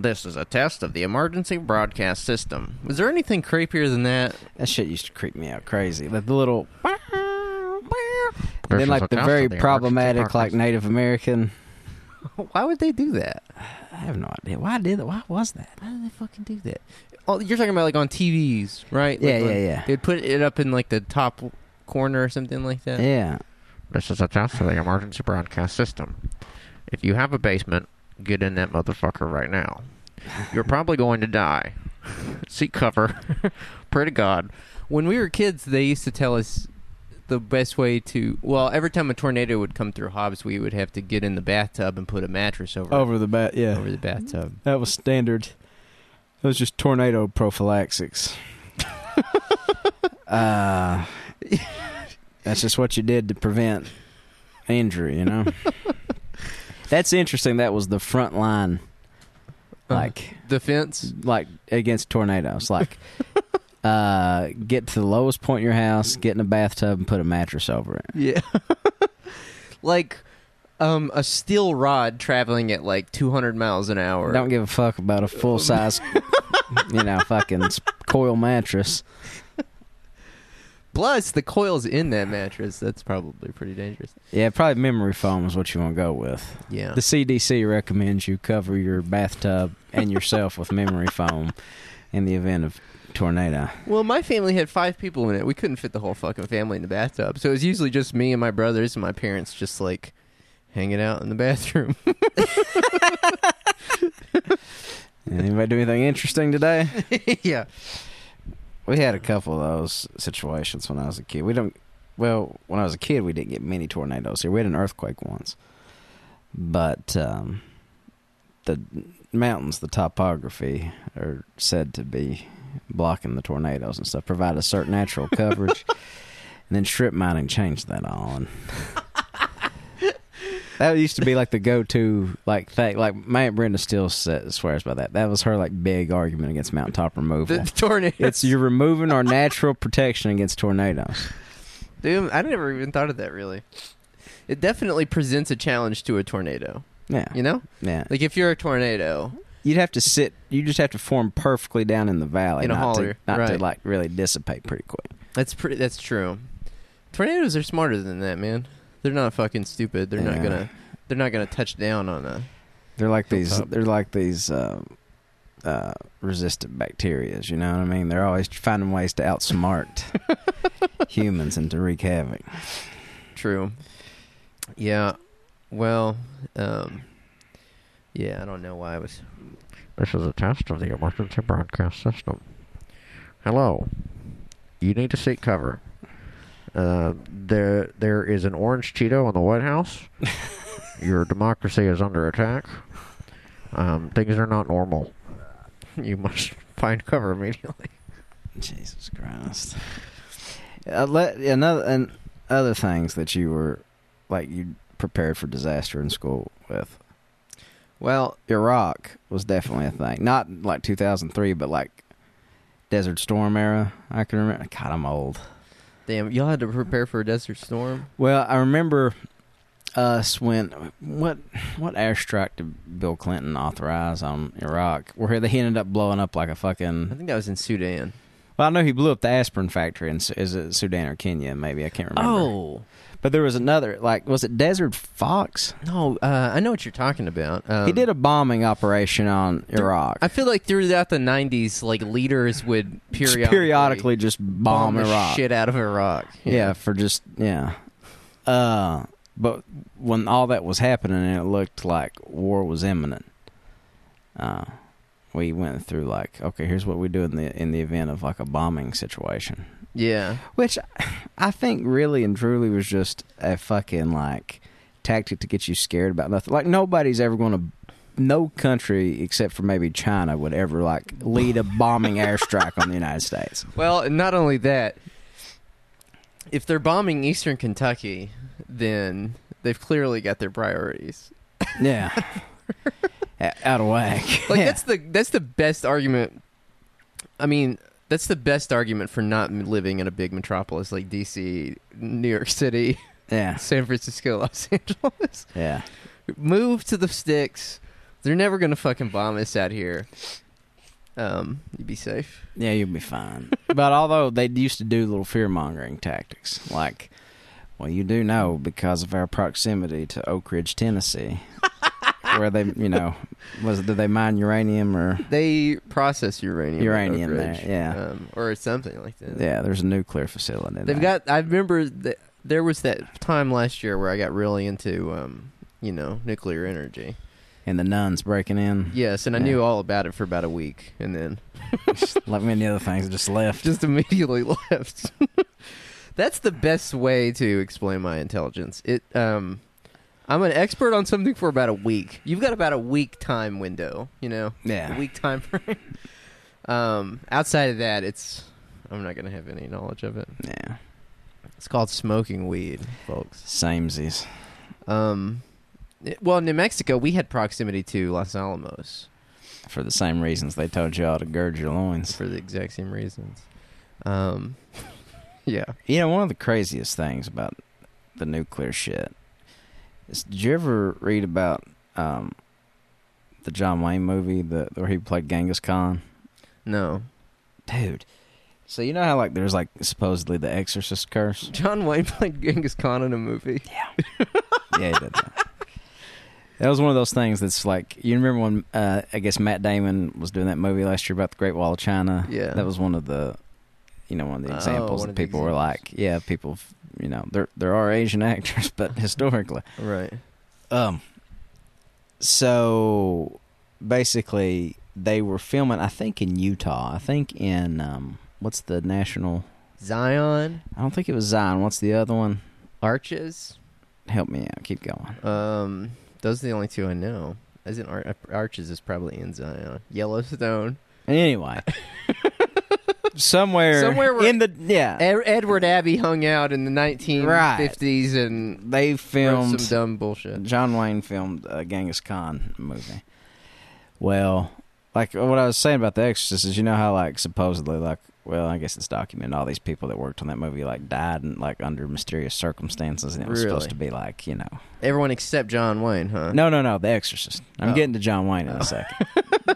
This is a test of the emergency broadcast system. Was there anything creepier than that? That shit used to creep me out crazy. Like the little. This then like the very the problematic like Native American. Why would they do that? I have no idea. Why did it? Why was that? Why did they fucking do that? Oh, you're talking about like on TVs, right? Yeah, Like, yeah, on- yeah. They'd put it up in like the top corner or something like that. Yeah. This is a test of the emergency broadcast system. If you have a basement, get in that motherfucker right now. You're probably going to die. Seek cover. Pray to God. When we were kids, they used to tell us the best way to. Well, every time a tornado would come through Hobbs, we would have to get in the bathtub and put a mattress over Over the bat. Yeah. over the bathtub. That was standard. It was just tornado prophylaxis. uh, that's just what you did to prevent injury, you know? that's interesting. That was the front line, like, Defense. like against tornadoes. Like, uh, get to the lowest point in your house, get in a bathtub, and put a mattress over it. Yeah. like um, a steel rod traveling at like 200 miles an hour. Don't give a fuck about a full size, you know, fucking coil mattress. Plus, the coils in that mattress, that's probably pretty dangerous. Yeah, probably memory foam is what you want to go with. Yeah. The CDC recommends you cover your bathtub and yourself with memory foam in the event of tornado. well, my family had five people in it. We couldn't fit the whole fucking family in the bathtub. So it was usually just me and my brothers and my parents just like hanging out in the bathroom. Anybody do anything interesting today? yeah. We had a couple of those situations when I was a kid. We don't. Well, when I was a kid, we didn't get many tornadoes here. We had an earthquake once, but um, the mountains, the topography, are said to be blocking the tornadoes and stuff. Provide a certain natural coverage, and then strip mining changed that all. And that used to be like the go-to like thing. Like my aunt Brenda still says, swears by that. That was her like big argument against mountaintop removal. The tornado. It's you're removing our natural protection against tornadoes. Dude, I never even thought of that really. It definitely presents a challenge to a tornado. Yeah, You know? yeah. Like if you're a tornado, You'd have to sit. You just have to form perfectly down in the valley, In a not holler, to not to like really dissipate pretty quick. That's pretty. That's true. Tornadoes are smarter than that, man. They're not fucking stupid. They're not Yeah. gonna. They're not gonna touch down on a. They're like these. Hilltop. They're like these uh, uh, resistant bacterias. You know what I mean? They're always finding ways to outsmart humans and to wreak havoc. True. Yeah. Well. Um. Yeah, I don't know why I was. This is a test of the emergency broadcast system. Hello. You need to seek cover. Uh, there, there is an orange Cheeto in the White House. Your democracy is under attack. Um, things are not normal. You must find cover immediately. Jesus Christ. Uh, let, another and other things that you were like you prepared for disaster in school with. Well, Iraq was definitely a thing. Not like 2003, but like Desert Storm era. I can remember. God, I'm old. Damn, y'all had to prepare for a desert storm. Well, I remember us when what what airstrike did Bill Clinton authorize on Iraq? Where they ended up blowing up like a fucking. I think that was in Sudan. Well, I know he blew up the aspirin factory in is it Sudan or Kenya? Maybe I can't remember. Oh but there was another like was it Desert Fox? no, uh, I know what you're talking about. Um, he did a bombing operation on Iraq. I feel like throughout the '90s, like leaders would Just periodically, periodically just bomb, the Iraq. shit out of Iraq. Yeah. for just yeah. Uh, but when all that was happening and it looked like war was imminent, uh, we went through like, okay, here's what we do in the in the event of like a bombing situation, yeah. which I think really and truly was just a fucking like tactic to get you scared about nothing. Like nobody's ever going to. No country except for maybe China would ever like lead a bombing airstrike on the United States. Well, not only that, if they're bombing Eastern Kentucky, then they've clearly got their priorities. Yeah, out of whack. Like yeah. that's the that's the best argument. I mean, that's the best argument for not living in a big metropolis like DC, New York City, yeah, San Francisco, Los Angeles. yeah. Move to the sticks, They're never gonna fucking bomb us out here. Um, you'd be safe. Yeah, you'd be fine. but although they used to do little fear mongering tactics, like, well, you do know because of our proximity to Oak Ridge, Tennessee, where they, you know, was did they mine uranium or They process uranium. at Uranium there, Ridge, yeah. um, or something like that. yeah, there's a nuclear facility. There. They've there. got. I remember that there was that time last year where I got really into, um, you know, nuclear energy. and the nuns breaking in. Yes, and I Yeah. knew all about it for about a week, and then like many other things, just left. just immediately left. That's the best way to explain my intelligence. It. Um, I'm an expert on something for about a week. You've got about a week time window. You know, yeah, a week time frame. um, outside of that, it's. I'm not gonna have any knowledge of it. yeah, It's called smoking weed, folks. samesies. Um, it- well, in New Mexico, we had proximity to Los Alamos For the same reasons they told you all to gird your loins. for the exact same reasons. Um, yeah. You know, one of the craziest things about the nuclear shit did you ever read about um, the John Wayne movie the, where he played Genghis Khan? No. Dude. So you know how like there's like supposedly the exorcist curse? John Wayne played Genghis Khan in a movie. yeah, yeah, he did that. That was one of those things that's like you remember when uh, I guess Matt Damon was doing that movie last year about the Great Wall of China. Yeah. that was one of the, you know, one of the Oh, examples one that people were like, yeah, people, you know, there there are Asian actors, but historically, Right. um, so basically they were filming, I think in Utah, I think in um, what's the national? Zion, I don't think it was Zion. What's the other one? Arches. Help me out. Keep going. Um, those are the only two I know. As in Ar- Arches is probably in Zion. Yellowstone. Anyway, somewhere, Somewhere in the yeah, Ed- Edward Abbey hung out in the 1950s and they filmed some dumb bullshit. John Wayne filmed a Genghis Khan movie. Well, like what I was saying about The Exorcist is, you know how like supposedly like, well, I guess it's documented. All these people that worked on that movie like died and like under mysterious circumstances, and it was supposed to be like, you know, Everyone except John Wayne, huh? no, no, no, The Exorcist. I'm Oh. getting to John Wayne in Oh. a second.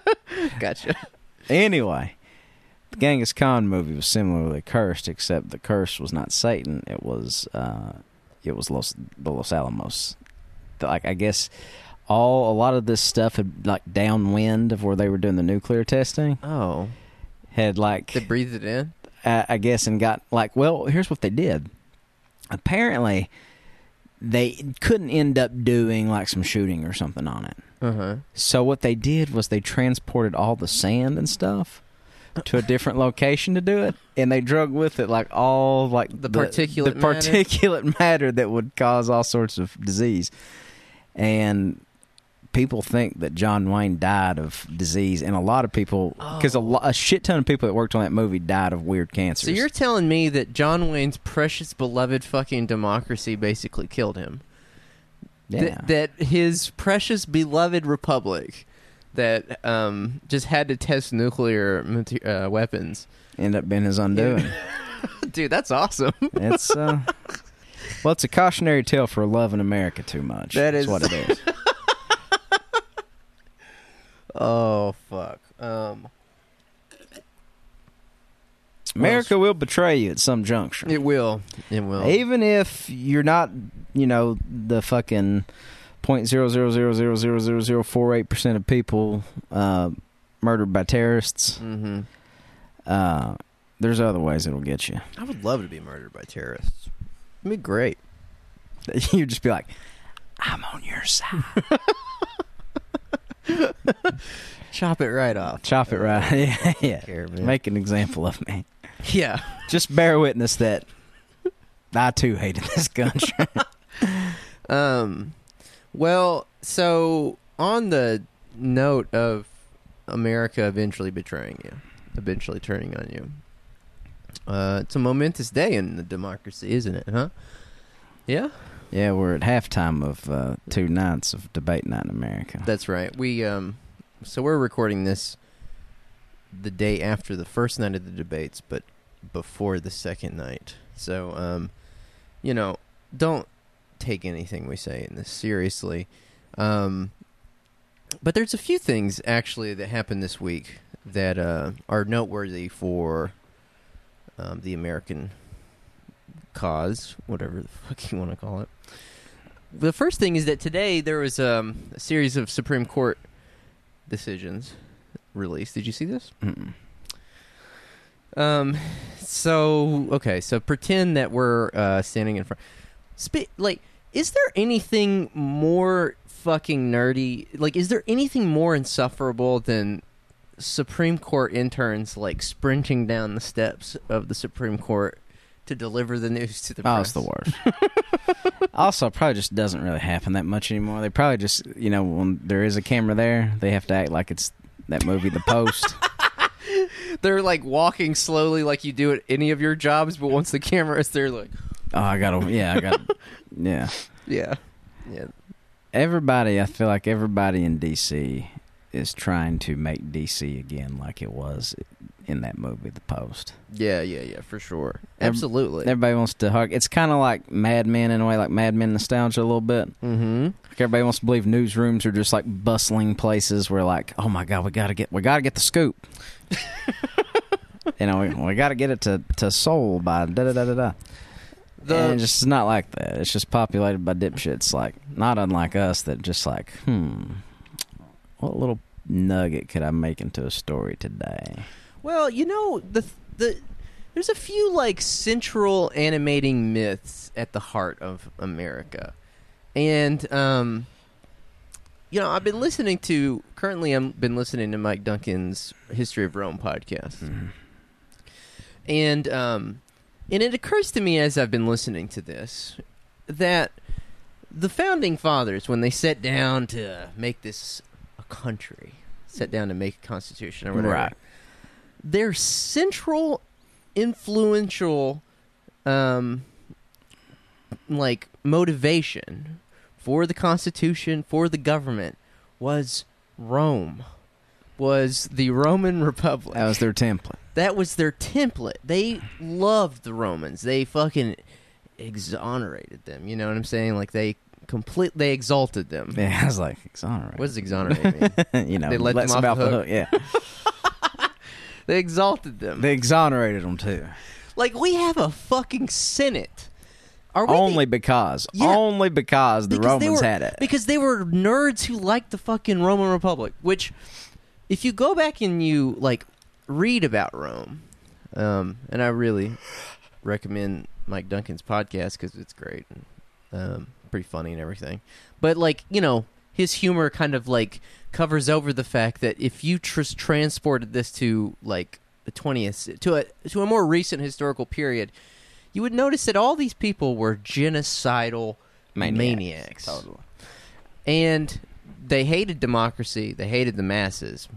Gotcha. Anyway, the Genghis Khan movie was similarly cursed, except the curse was not Satan. It was uh, it was Los, the Los Alamos. Like I guess all a lot of this stuff had like downwind of where they were doing the nuclear testing Oh. had like They breathed it in? uh, I guess and got like well here's what they did. Apparently, they couldn't end up doing like some shooting or something on it. Uh huh. So what they did was they transported all the sand and stuff to a different location to do it, and they drug with it like all like The particulate the matter? particulate matter that would cause all sorts of disease. And people think that John Wayne died of disease, and a lot of people oh. because a, lo- a shit ton of people that worked on that movie died of weird cancers. So you're telling me that John Wayne's precious, beloved fucking democracy basically killed him? Th- yeah. that his precious, beloved republic that um, just had to test nuclear uh, weapons. end up being his undoing. Dude, that's awesome. it's uh, well, it's a cautionary tale for loving America too much. That's what it is. oh, fuck. Um, America will betray you at some juncture. it will. It will. Even if you're not, you know, the fucking point zero zero zero zero zero zero zero four eight percent of people uh, murdered by terrorists. hmm Uh, there's other ways it'll get you. I would love to be murdered by terrorists. It'd be great. You'd just be like, I'm on your side. Chop it right off. Chop it right. yeah, yeah. Care. Make an example of me. yeah. Just bear witness that I too hated this country. Um, well, so on the note of America eventually betraying you, eventually turning on you, uh, it's a momentous day in the democracy, isn't it? Huh? Yeah, yeah, we're at halftime of uh, two nights of debate night in America. that's right. We um, so we're recording this the day after the first night of the debates, but before the second night. So um, you know, don't take anything we say in this seriously. Um, but there's a few things actually that happened this week that uh, are noteworthy for um, the American cause, whatever the fuck you want to call it. The first thing is that today there was um, a series of Supreme Court decisions released. Did you see this? Mm-mm. Um, so okay, so pretend that we're uh, standing in front. Sp- like, is there anything more fucking nerdy? Like, is there anything more insufferable than Supreme Court interns like sprinting down the steps of the Supreme Court to deliver the news to the Oh, press? it's the worst. also, it probably just doesn't really happen that much anymore. They probably just, you know, when there is a camera there, they have to act like it's that movie, The Post. They're like walking slowly, like you do at any of your jobs, but once the camera is there, like, oh, I gotta, yeah, I got, yeah. yeah, yeah, Everybody, I feel like everybody in DC is trying to make DC again like it was in that movie, The Post. yeah, yeah, yeah, for sure, absolutely. Everybody wants to hug. It's kind of like Mad Men in a way, like Mad Men nostalgia a little bit. mm-hmm. Like everybody wants to believe newsrooms are just like bustling places where, like, oh my god, we gotta get, we gotta get the scoop. you know, we, we gotta get it to to Seoul by da da da da da. The and it's just not like that. It's just populated by dipshits, like not unlike us. That just like, hmm, what little nugget could I make into a story today? Well, you know the the there's a few like central animating myths at the heart of America, and um, you know I've been listening to currently I've been listening to Mike Duncan's History of Rome podcast, Mhm. and um, and it occurs to me as I've been listening to this that the founding fathers, when they sat down to make this a country, sat down to make a constitution or whatever, Right. their central influential um like motivation for the constitution for the government was rome was the roman republic That was their template. That was their template they loved the romans they fucking exonerated them you know what i'm saying like they complete they exalted them Yeah, I was like, exonerate. what does exonerate mean you know, They let lets them off the hook? Yeah, they exalted them they exonerated them too. like we have a fucking senate are we the- Only because, Yeah. only because the Because Romans were- had it. because they were nerds who liked the fucking Roman Republic. Which, if you go back and you like read about Rome, um, and I really recommend Mike Duncan's podcast because it's great and um, pretty funny and everything. But like you know, his humor kind of like covers over the fact that if you tr- transported this to like the twentieth to a to a more recent historical period, you would notice that all these people were genocidal maniacs. Totally. and they hated democracy. They hated the masses,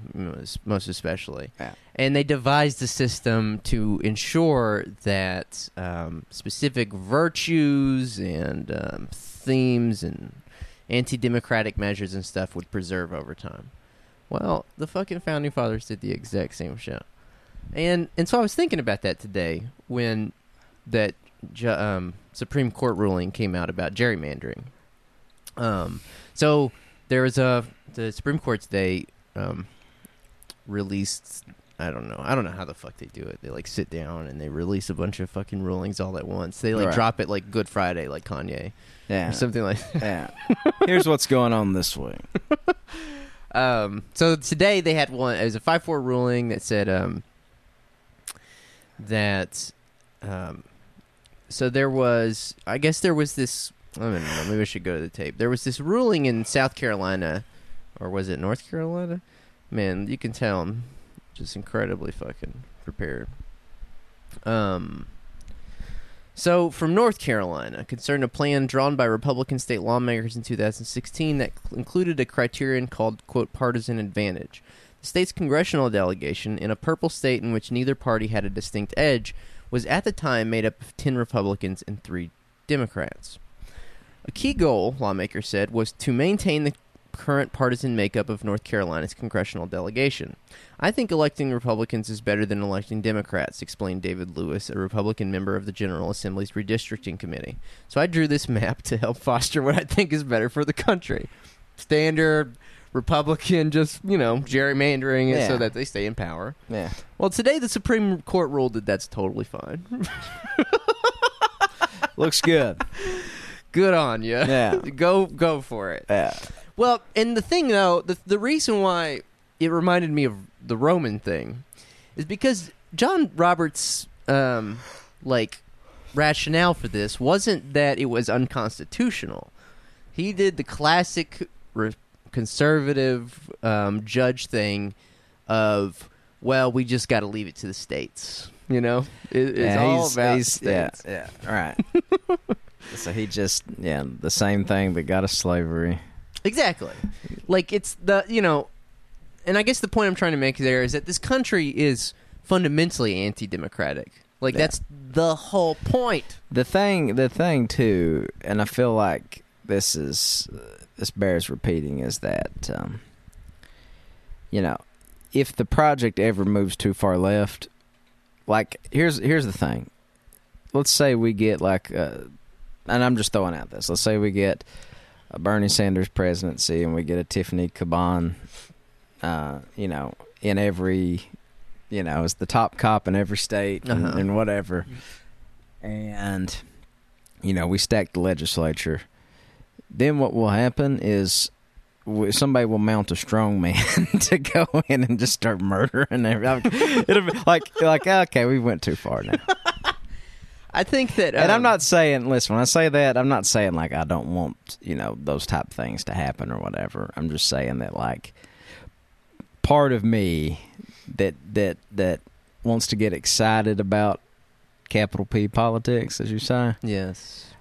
most especially, Yeah. and they devised a system to ensure that um, specific virtues and um, themes and anti-democratic measures and stuff would preserve over time. Well, the fucking founding fathers did the exact same shit, and and so I was thinking about that today when that ju- um, Supreme Court ruling came out about gerrymandering. Um, so there was a the Supreme Court today um, released. I don't know. I don't know how the fuck they do it. They like sit down and they release a bunch of fucking rulings all at once. They like Right. drop it like Good Friday, like Kanye Yeah. or something like. yeah. Here's what's going on this week. Um, so today they had one. It was a five four ruling that said um, that. Um, so there was, I guess there was this. I don't know. Maybe I should go to the tape. There was this ruling in South Carolina, or was it North Carolina? Man, you can tell I'm just incredibly fucking prepared. Um. So, from North Carolina, concerned a plan drawn by Republican state lawmakers in 2016 that cl- included a criterion called, quote, partisan advantage. The state's congressional delegation, in a purple state in which neither party had a distinct edge, was at the time made up of 10 Republicans and 3 Democrats. A key goal, lawmakers said, was to maintain the current partisan makeup of North Carolina's congressional delegation. I think electing Republicans is better than electing Democrats, explained David Lewis, a Republican member of the General Assembly's redistricting committee. So I drew this map to help foster what I think is better for the country. Standard Republican just you know gerrymandering it so that they stay in power. Yeah. Well, today the Supreme Court ruled that that's totally fine. Looks good. Good on you. Yeah. go go for it. Yeah. Well, and the thing though, the the reason why it reminded me of the Roman thing is because John Roberts' um, like rationale for this wasn't that it was unconstitutional. He did the classic re- conservative um, judge thing of, well, we just got to leave it to the states. You know, it, it's yeah, all about the yeah, states. yeah, right. so he just, yeah, the same thing that got us slavery. Exactly. Like it's the you know, and I guess the point I'm trying to make there is that this country is fundamentally anti-democratic. Like Yeah. that's the whole point. The thing, the thing too, and I feel like this is this bears repeating is that, um, you know, if the project ever moves too far left, like here's here's the thing. Let's say we get like, uh, and I'm just throwing out this. Let's say we get a Bernie Sanders presidency, and we get a Tiffany Caban, uh, you know, in every, you know, as the top cop in every state and, Uh-huh. and whatever and you know we stack the legislature then what will happen is somebody will mount a strong man to go in and just start murdering everything it'll be like like okay we went too far now I think that, and i'm um, not saying listen when i say that i'm not saying like i don't want you know those type things to happen or whatever i'm just saying that like part of me that that that wants to get excited about capital p politics as you say Yes.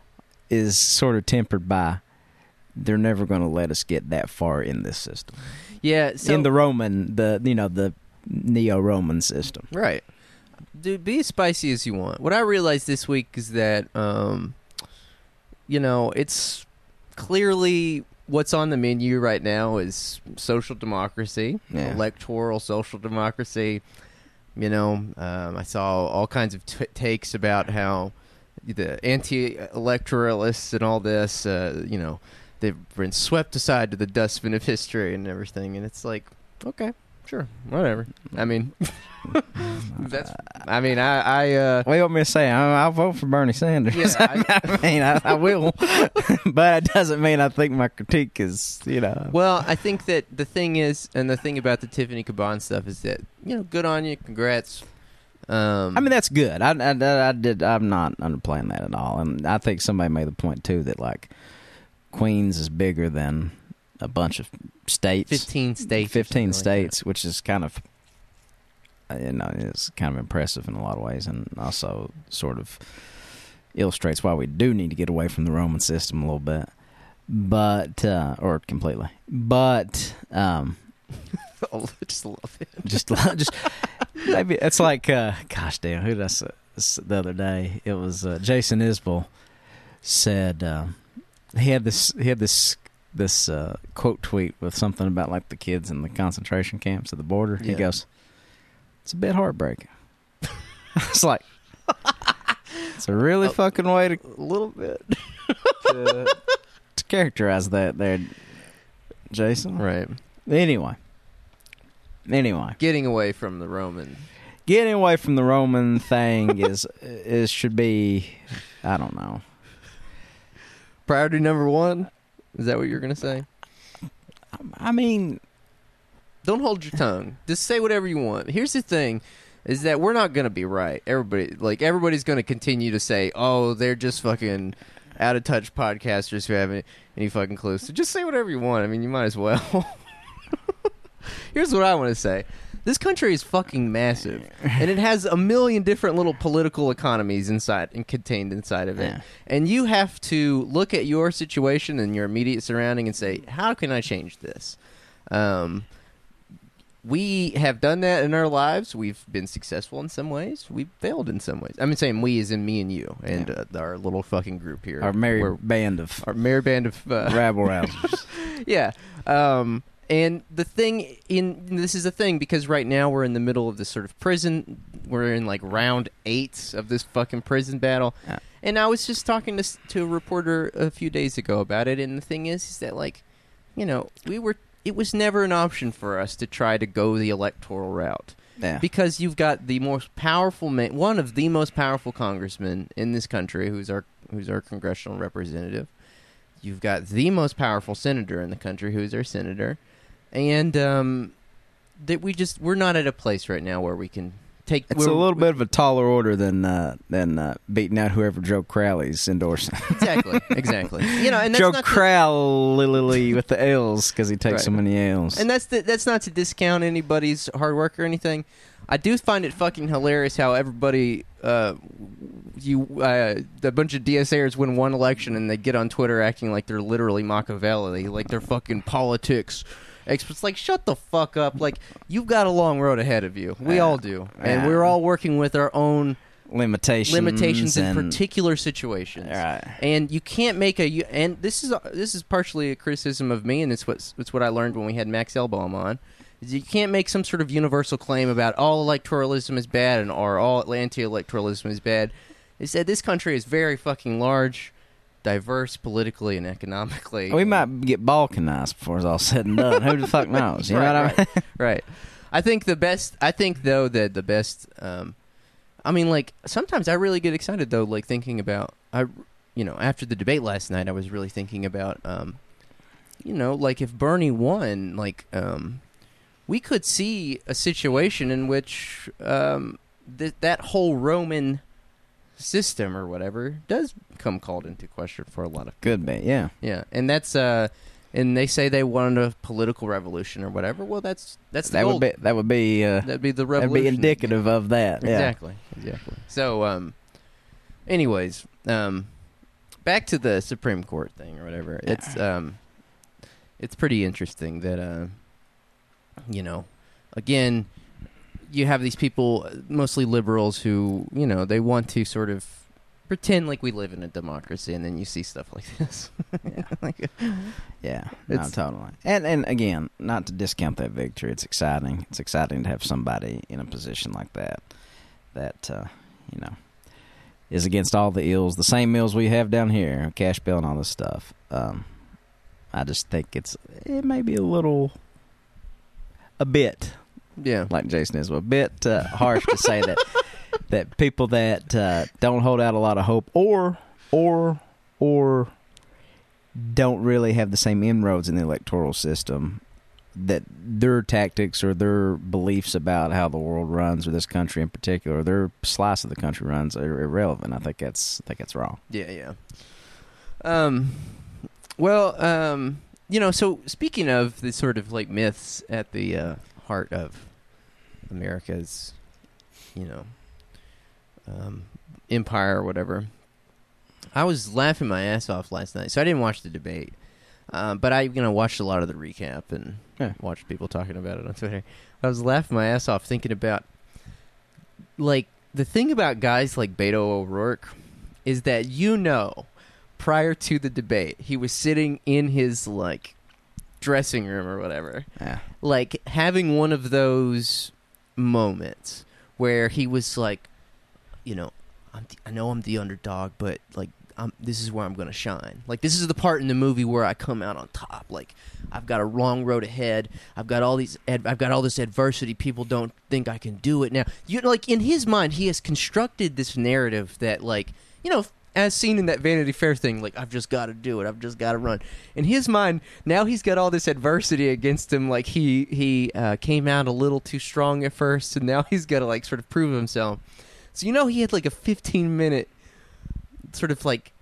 is sort of tempered by they're never going to let us get that far in this system. Yeah. So in the Roman, the you know the neo-Roman system. right, dude, be as spicy as you want. What I realized this week is that, um, you know, it's clearly what's on the menu right now is social democracy. Yeah. electoral social democracy. You know, um, I saw all kinds of t- takes about how the anti-electoralists and all this, uh, you know, they've been swept aside to the dustbin of history and everything. And it's like, okay, sure, whatever. I mean, that's. I mean, I, I uh, What do you want me to say? I, I'll vote for Bernie Sanders. Yeah, I- I, mean, I, I will, but it doesn't mean I think my critique is you know. Well, I think that the thing is, and the thing about the Tiffany Caban stuff is that you know, good on you, congrats. Um, I mean that's good. I, I, I did. I'm not underplaying that at all, and I think somebody made the point too that like Queens is bigger than a bunch of states. fifteen states, 15 something like states, which is kind of, uh, you know, is kind of impressive in a lot of ways, and also sort of illustrates why we do need to get away from the Roman system a little bit, but uh, or completely. But um, I just love it. just just maybe it's like, uh, gosh damn, who did I say the other day? It was uh, Jason Isbell said um, he had this he had this this uh, quote tweet with something about like the kids in the concentration camps at the border. He goes, "It's a bit heartbreaking." it's like it's a really Oh. fucking way to, A little bit. to to characterize that there, Jason. Right. Anyway, anyway, Getting away from the Roman. getting away from the Roman thing is is should be I don't know. Priority number one. Is that what you're gonna say? I mean, Don't hold your tongue. Just say whatever you want. Here's the thing. Is that we're not gonna be right. Everybody, like everybody's gonna continue to say, "Oh, they're just fucking out of touch podcasters who haven't any fucking clue." So just say whatever you want. I mean, you might as well. Here's what I want to say. This country is fucking massive, and it has a million different little political economies inside and contained inside of it. Yeah. And you have to look at your situation and your immediate surrounding and say, "How can I change this?" Um, we have done that in our lives. We've been successful in some ways. We've failed in some ways. I'm saying we is in me and you and Yeah. uh, our little fucking group here. our merry We're- band of our merry band of uh, rabble rousers. yeah. Um, and the thing in this is a thing because right now we're in the middle of this sort of prison. We're in like round eight of this fucking prison battle. Yeah. And I was just talking to to a reporter a few days ago about it. And the thing is, is that like, you know, we were it was never an option for us to try to go the electoral route Yeah. because you've got the most powerful man, one of the most powerful congressmen in this country, who's our who's our congressional representative. You've got the most powerful senator in the country, who's our senator, and um, that we just we're not at a place right now where we can take. it's a little bit of a taller order than uh, than uh, beating out whoever Joe Crowley's endorsing. exactly, exactly. You know, and that's Joe Crowley with the L's because he takes so many L's. And that's the, that's not to discount anybody's hard work or anything. I do find it fucking hilarious how everybody, uh, you, uh, a bunch of DSAers win one election and they get on Twitter acting like they're literally Machiavelli, like they're fucking politics. Experts. like shut the fuck up. Like you've got a long road ahead of you. We all do, and we're all working with our own limitations, limitations in and- particular situations. Right. And you can't make a you- and this is this is partially a criticism of me, and it's what it's what I learned when we had Max Elbaum on. You can't make some sort of universal claim about all electoralism is bad and or all anti-electoralism is bad. They said this country is very fucking large, diverse politically and economically. We might get balkanized before it's all said and done. Who the fuck knows? You know Right, what I mean? right, right. I think the best. I think though that the best. Um, I mean, like sometimes I really get excited though, like thinking about I, you know, after the debate last night, I was really thinking about, um, you know, like if Bernie won, like, um, we could see a situation in which um, th- that whole Roman system or whatever does come called into question for a lot of Good bit, yeah. yeah, and that's uh, and they say they wanted a political revolution or whatever. Well, that's that's the That goal. would be that would be uh, that'd be the that'd revolution. be indicative of that. Yeah. Exactly, exactly. So, um, anyways, um, back to the Supreme Court thing or whatever. It's um, it's pretty interesting that uh, you know, again, you have these people, mostly liberals, who you know they want to sort of pretend like we live in a democracy, and then you see stuff like this. Yeah. like, Yeah, no, totally. And and again, not to discount that victory, it's exciting. It's exciting to have somebody in a position like that that uh, you know is against all the ills, the same ills we have down here, cash bill and all this stuff. Um, I just think it's it may be a little, a bit yeah, like Jason is, a bit uh, harsh to say that that people that uh, don't hold out a lot of hope or or or don't really have the same inroads in the electoral system that their tactics or their beliefs about how the world runs or this country in particular or their slice of the country runs are irrelevant. I think that's I think that's wrong. Yeah, yeah. Um, well, um, you know, so speaking of the sort of like myths at the uh, heart of America's, you know, um, empire or whatever, I was laughing my ass off last night. So I didn't watch the debate, um, but I, you know, watched a lot of the recap and Yeah. watched people talking about it on Twitter. I was laughing my ass off thinking about, like, the thing about guys like Beto O'Rourke is that you know prior to the debate he was sitting in his like dressing room or whatever Yeah. like having one of those moments where he was like you know I'm the, I know I'm the underdog but like I'm, this is where I'm going to shine. Like this is the part in the movie where I come out on top. Like I've got a long road ahead. I've got all these. Ad, I've got all this adversity. People don't think I can do it now. You know, like in his mind, he has constructed this narrative that, like, you know, as seen in that Vanity Fair thing, like I've just got to do it. I've just got to run. In his mind, now he's got all this adversity against him. Like he he uh, came out a little too strong at first, and now he's got to like sort of prove himself. So you know, he had like a 15 minute sort of like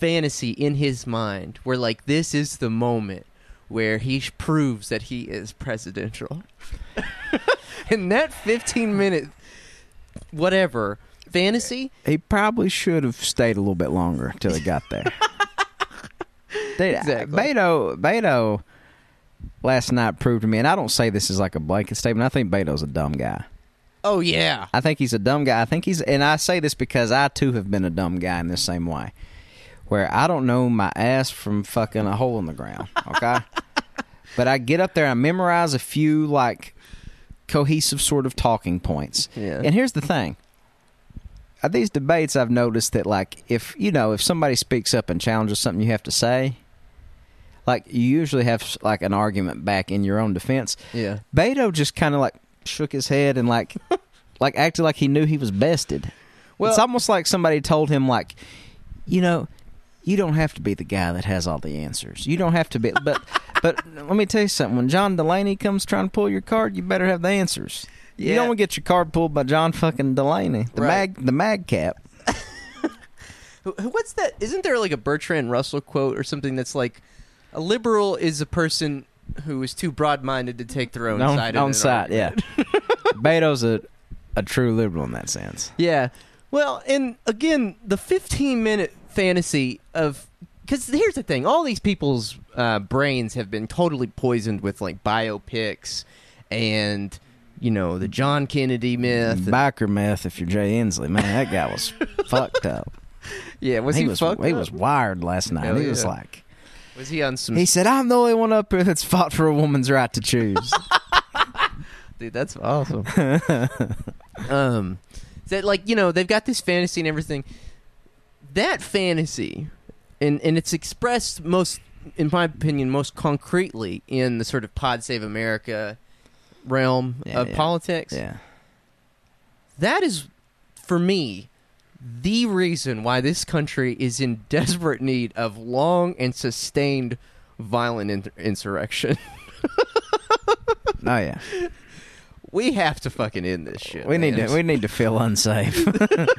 fantasy in his mind where like this is the moment where he proves that he is presidential. and that 15 minute whatever fantasy He probably should have stayed a little bit longer till he got there. Dude, Exactly. Beto, Beto last night proved to me, and I don't say this as like a blanket statement. I think Beto's a dumb guy. oh yeah I think he's a dumb guy. I think he's, and I say this because I too have been a dumb guy in the same way, where I don't know my ass from fucking a hole in the ground. Okay, but I get up there, I memorize a few like cohesive sort of talking points, yeah and here's the thing. At these debates, I've noticed that, like, if you know, if somebody speaks up and challenges something you have to say, like you usually have like an argument back in your own defense. Yeah. Beto just kind of like shook his head and like like acted like he knew he was bested. Well- it's almost like somebody told him like, you know, you don't have to be the guy that has all the answers. You don't have to be. But but let me tell you something. When John Delaney comes trying to pull your card, you better have the answers. You don't want to get your card pulled by John fucking Delaney, the Right. mag the mag cap. Who- who- What's that? Isn't there like a Bertrand Russell quote or something that's like, a liberal is a person who is too broad-minded to take their own side. in an side, yeah. Beto's a a true liberal in that sense. Yeah. Well, and again, the 15 minute fantasy of. Because here's the thing all these people's uh, brains have been totally poisoned with like biopics and, you know, the John Kennedy myth. Biker myth, If you're Jay Inslee, man, that guy was fucked up. yeah, was he, he, was fucked he up? was wired last night. Hell he was like. Was he on some. He said, "I'm the only one up here that's fought for a woman's right to choose." Dude, that's awesome. um, that like you know they've got this fantasy and everything. That fantasy, and and it's expressed most, in my opinion, most concretely in the sort of Pod Save America realm Yeah, of yeah. politics. yeah, That is, for me, the reason why this country is in desperate need of long and sustained violent in- insurrection. oh yeah. we have to fucking end this shit. We need to we need to feel unsafe.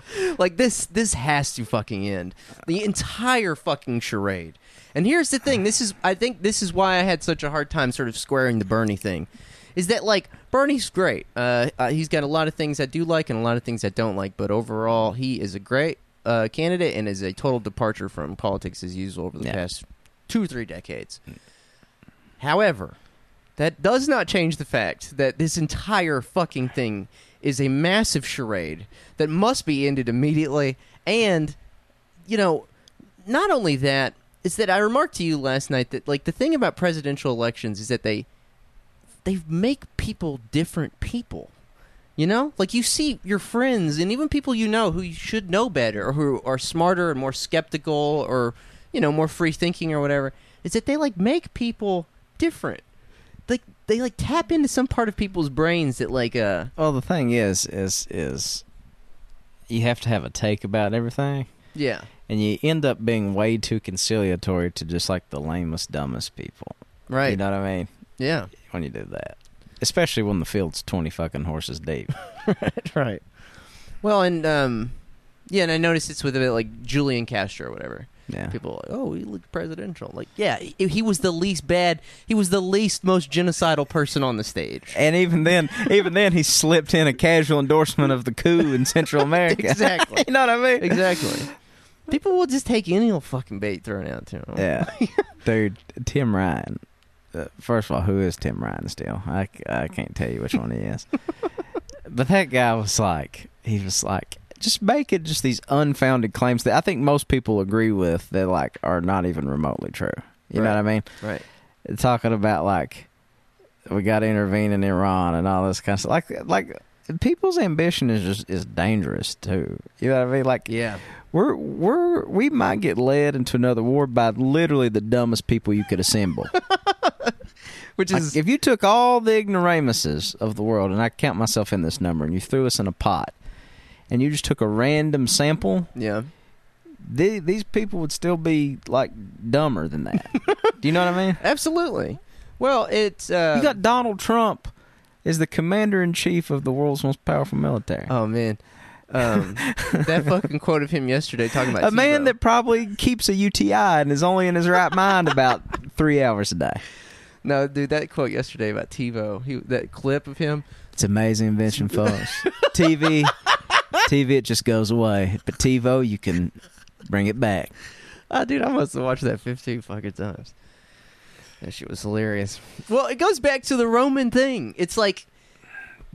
like this this has to fucking end the entire fucking charade and here's the thing this is i think this is why i had such a hard time sort of squaring the bernie thing is that like bernie's great uh, uh, he's got a lot of things i do like and a lot of things i don't like but overall he is a great uh, candidate and is a total departure from politics as usual over the Yeah. past two or three decades however that does not change the fact that this entire fucking thing is a massive charade that must be ended immediately. And, you know, not only that, is that I remarked to you last night that like the thing about presidential elections is that they they make people different people. You know, like you see your friends and even people you know who you should know better or who are smarter and more skeptical or you know more free thinking or whatever. Is that they like make people different. Like they like tap into some part of people's brains that like uh well, the thing is, is is you have to have a take about everything, yeah and you end up being way too conciliatory to just like the lamest, dumbest people. right You know what I mean? Yeah When you do that, especially when the field's twenty fucking horses deep. right. Well, and um, yeah, and I noticed it's with a bit like Julian Castro or whatever. Yeah. People are like, oh, he looked presidential. Like, yeah, he, he was the least bad. He was the least most genocidal person on the stage. And even then, even then, he slipped in a casual endorsement of the coup in Central America. Exactly. you know what I mean? Exactly. People will just take any old fucking bait thrown out to them. Yeah, dude, Tim Ryan. Uh, first of all, who is Tim Ryan still? I, I can't tell you which one he is. but that guy was like, he was like, just making just these unfounded claims that I think most people agree with that like are not even remotely true. You know what I mean? Right. Talking about like we got to intervene in Iran and all this kind of stuff. Like like people's ambition is just is dangerous too. You know what I mean? Like Yeah. we're we're we might get led into another war by literally the dumbest people you could assemble. Which is if you took all the ignoramuses of the world, and I count myself in this number, and you threw us in a pot, and you just took a random sample, yeah. the, these people would still be like dumber than that. Do you know what I mean? Absolutely. Well, it's uh, you got Donald Trump is the commander in chief of the world's most powerful military. Oh man. Um, that fucking quote of him yesterday talking about a man that probably keeps a UTI and is only in his right mind about three hours a day. No, dude, that quote yesterday about TiVo, he that clip of him. It's amazing invention, folks. TV, TV, it just goes away. But TiVo, you can bring it back. Ah, dude, I must have watched that fifteen fucking times. That shit was hilarious. Well, it goes back to the Roman thing. It's like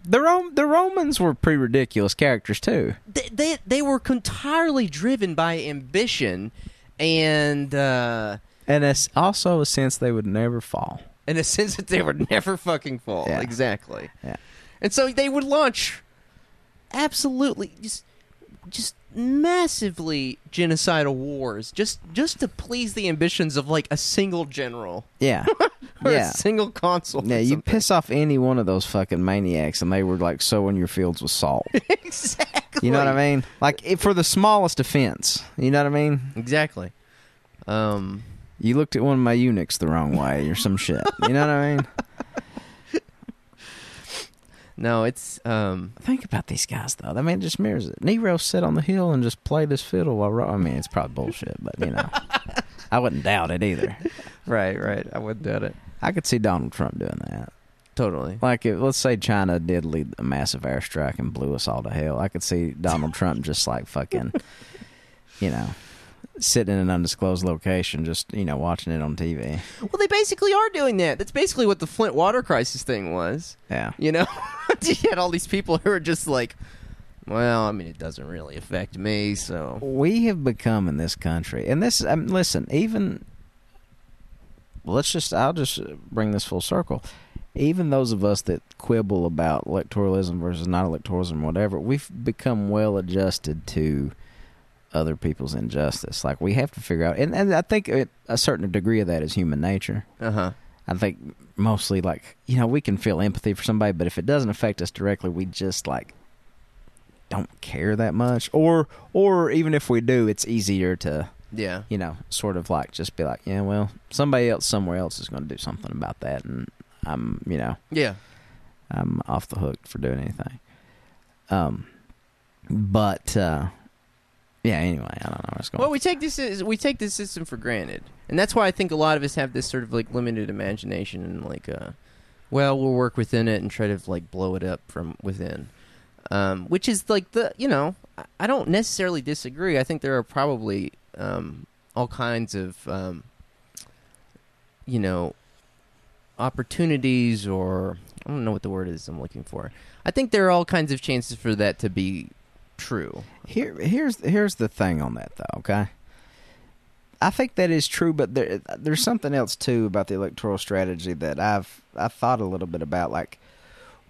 The Rom- the Romans were pretty ridiculous characters too. they they, they were entirely driven by ambition, and uh, And it's also a sense they would never fall. In a sense that they would never fucking fall. Yeah. Exactly. Yeah. And so they would launch absolutely just just massively genocidal wars just just to please the ambitions of like a single general Yeah. or yeah. a single consul. Yeah, you piss off any one of those fucking maniacs, and they were like sowing your fields with salt. exactly. You know what I mean? Like if, for the smallest offense. You know what I mean? Exactly. Um. You looked at one of my eunuchs the wrong way, or some shit. You know what I mean? No, it's um. Think about these guys, though. That man just mirrors it. Nero sit on the hill and just played his fiddle while. Ro- I mean, it's probably bullshit, but you know, I wouldn't doubt it either. Right. Right. I wouldn't doubt it. I could see Donald Trump doing that. Totally. Like, if, let's say China did lead a massive airstrike and blew us all to hell. I could see Donald Trump just like fucking, you know, sitting in an undisclosed location, just you know, watching it on TV. Well, they basically are doing that. That's basically what the Flint water crisis thing was. Yeah. You know, you had all these people who are just like, well, I mean, it doesn't really affect me, so we have become in this country, and this. Um, listen, even let's just. I'll just bring this full circle. Even those of us that quibble about electoralism versus non-electoralism, whatever, we've become well adjusted to other people's injustice. Like we have to figure out, and, and I think it, a certain degree of that is human nature. uh huh. I think mostly like you know we can feel empathy for somebody, but if it doesn't affect us directly, we just like don't care that much. Or or even if we do, it's easier to Yeah. you know sort of like just be like, yeah, well, somebody else somewhere else is going to do something about that, and I'm you know Yeah. I'm off the hook for doing anything. Um, but uh, yeah. Anyway, I don't know where it's going. Well, we take this as, we take this system for granted, and that's why I think a lot of us have this sort of like limited imagination and like, uh, well, we'll work within it and try to like blow it up from within, um, which is like the you know I don't necessarily disagree. I think there are probably um, all kinds of um, you know opportunities or I don't know what the word is I'm looking for. I think there are all kinds of chances for that to be true. Here, here's here's the thing on that though. Okay, I think that is true, but there there's something else too about the electoral strategy that I've I thought a little bit about. Like,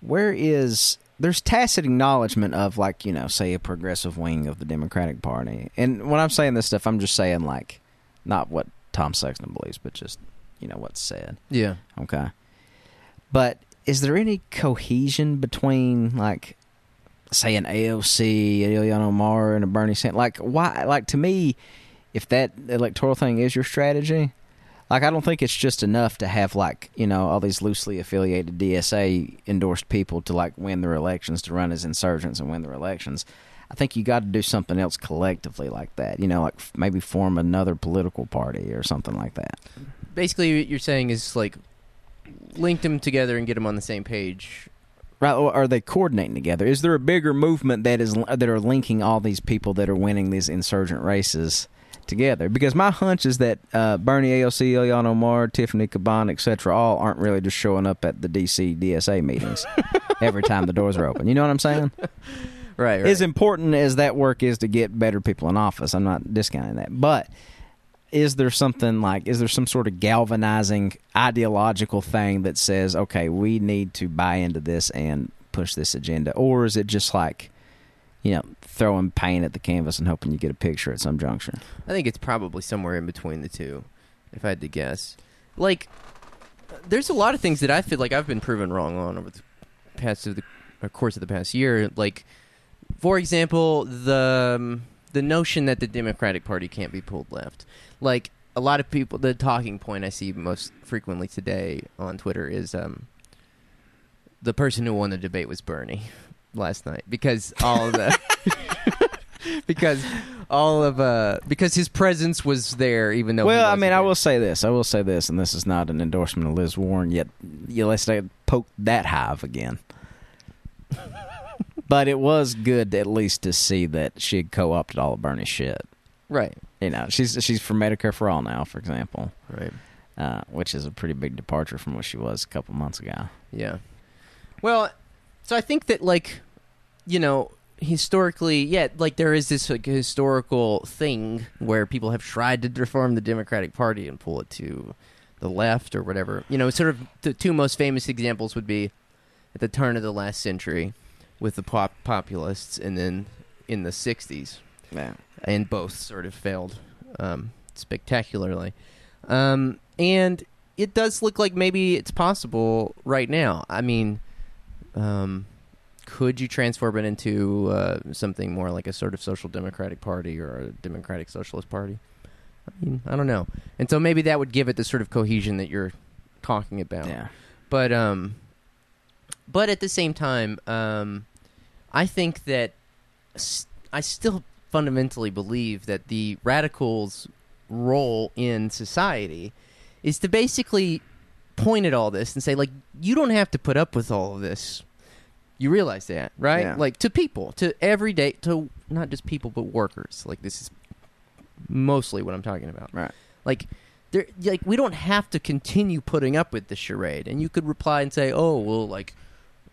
where is there's tacit acknowledgement of like you know say a progressive wing of the Democratic Party, and when I'm saying this stuff, I'm just saying like not what Tom Sexton believes, but just you know what's said. Yeah. Okay. But is there any cohesion between like say an AOC, an Ilhan Omar, and a Bernie Sanders? Like why like to me, if that electoral thing is your strategy, like I don't think it's just enough to have like, you know, all these loosely affiliated DSA endorsed people to like win their elections to run as insurgents and win their elections. I think you got to do something else collectively like that. You know, like maybe form another political party or something like that. basically what you're saying is like link them together and get them on the same page. Right? Or are they coordinating together? Is there a bigger movement that is that are linking all these people that are winning these insurgent races together? Because my hunch is that uh, Bernie, AOC, Ilhan Omar, Tiffany Caban, etc., all aren't really just showing up at the DC DSA meetings every time the doors are open. You know what I'm saying? Right, right. As important as that work is to get better people in office, I'm not discounting that, but is there something like is there some sort of galvanizing ideological thing that says okay we need to buy into this and push this agenda or is it just like you know throwing paint at the canvas and hoping you get a picture at some juncture I think it's probably somewhere in between the two, if I had to guess. Like, there's a lot of things that I feel like I've been proven wrong on over the past of the or course of the past year. Like, for example, the um, the notion that the Democratic Party can't be pulled left. Like a lot of people, the talking point I see most frequently today on Twitter is um, the person who won the debate was Bernie last night because all of the because all of uh because his presence was there even though well i mean i will say this i will say this and this is not an endorsement of liz warren yet you let's say poke that hive again. But it was good at least to see that she had co-opted all of bernie's shit right. You know she's she's for medicare for all now for example. Right. Uh, which is a pretty big departure from what she was a couple months ago. Yeah. Well so i think that like you know historically yeah like there is this like historical thing where people have tried to reform the democratic party and pull it to the left or whatever. You know sort of the two most famous examples would be at the turn of the last century with the pop populists and then in the 60s Yeah. and both sort of failed um, spectacularly. Um, and it does look like maybe it's possible right now. I mean, um, could you transform it into uh, something more like a sort of social democratic party or a democratic socialist party? I mean, I don't know. And so maybe that would give it the sort of cohesion that you're talking about Yeah. but um but at the same time um i think that I still fundamentally believe that the radicals role in society is to basically point at all this and say like you don't have to put up with all of this. You realize that right? Yeah. like to people to everyday to not just people but workers. Like this is mostly what i'm talking about. Right. like there like we don't have to continue putting up with the charade. And you could reply and say oh well like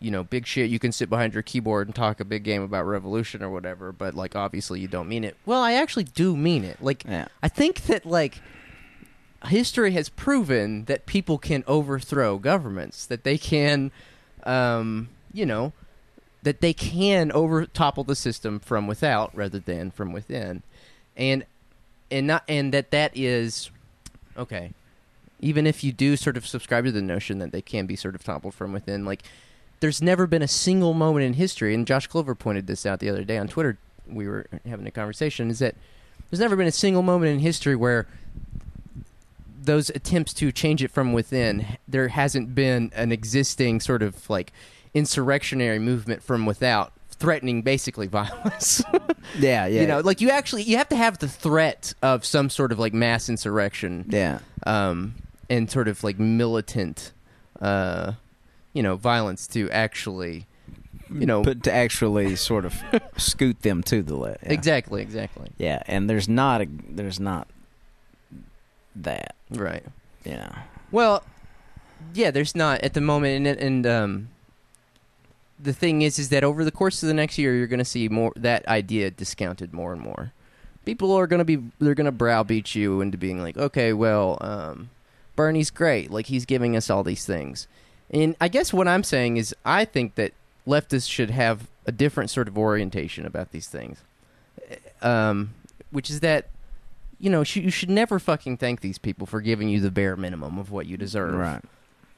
you know big shit you can sit behind your keyboard and talk a big game about revolution or whatever but like obviously you don't mean it. Well i actually do mean it. Like Yeah. i think that like history has proven that people can overthrow governments that they can um you know that they can over topple the system from without rather than from within. And and not and that that is okay even if you do sort of subscribe to the notion that they can be sort of toppled from within like there's never been a single moment in history and josh clover pointed this out the other day on twitter we were having a conversation is that there's never been a single moment in history where those attempts to change it from within there hasn't been an existing sort of like insurrectionary movement from without threatening basically violence Yeah. Yeah. you know like you actually you have to have the threat of some sort of like mass insurrection yeah. um and sort of like militant uh you know violence to actually you know But to actually sort of scoot them to the left. Yeah. exactly exactly Yeah, and there's not a there's not that. right Yeah. well yeah there's not at the moment and and um the thing is is that over the course of the next year you're going to see more that idea discounted more and more people are going to be they're going to browbeat you into being like okay well um bernie's great like he's giving us all these things and i guess what i'm saying is i think that leftists should have a different sort of orientation about these things um which is that you know sh- you should never fucking thank these people for giving you the bare minimum of what you deserve Right.